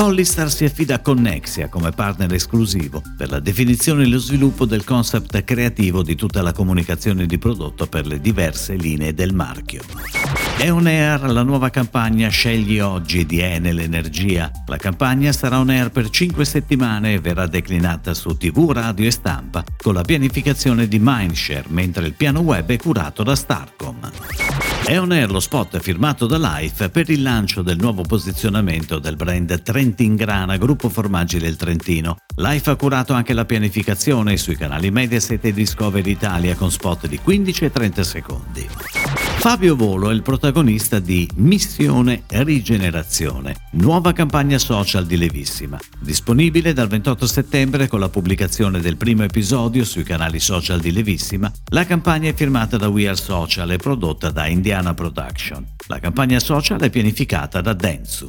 Collistar si affida a Connexia come partner esclusivo per la definizione e lo sviluppo del concept creativo di tutta la comunicazione di prodotto per le diverse linee del marchio. È on air la nuova campagna Scegli oggi di Enel Energia. La campagna sarà on air per 5 settimane e verrà declinata su TV, radio e stampa con la pianificazione di Mindshare, mentre il piano web è curato da Starcom. È on air lo spot firmato da Life per il lancio del nuovo posizionamento del brand Trentin Grana, gruppo formaggi del Trentino. Life ha curato anche la pianificazione sui canali Mediaset e Discovery Italia con spot di 15 e 30 secondi. Fabio Volo è il protagonista di Missione Rigenerazione, nuova campagna social di Levissima, disponibile dal 28 settembre con la pubblicazione del primo episodio sui canali social di Levissima. La campagna è firmata da We Are Social e prodotta da Indiana Production. La campagna social è pianificata da Densu.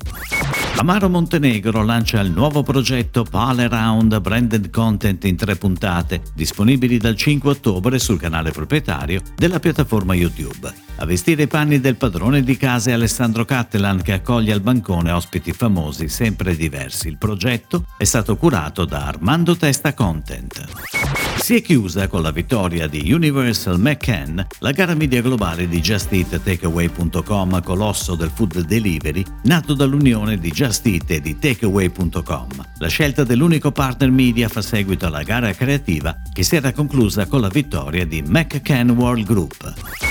Amaro Montenegro lancia il nuovo progetto Pale Round Branded Content in tre puntate, disponibili dal 5 ottobre sul canale proprietario della piattaforma YouTube. A vestire i panni del padrone di casa è Alessandro Cattelan che accoglie al bancone ospiti famosi sempre diversi. Il progetto è stato curato da Armando Testa Content. Si è chiusa con la vittoria di Universal McCann la gara media globale di Just Eat Takeaway.com, colosso del food delivery, nato dall'unione di Just Eat e di Takeaway.com. La scelta dell'unico partner media fa seguito alla gara creativa che si era conclusa con la vittoria di McCann World Group.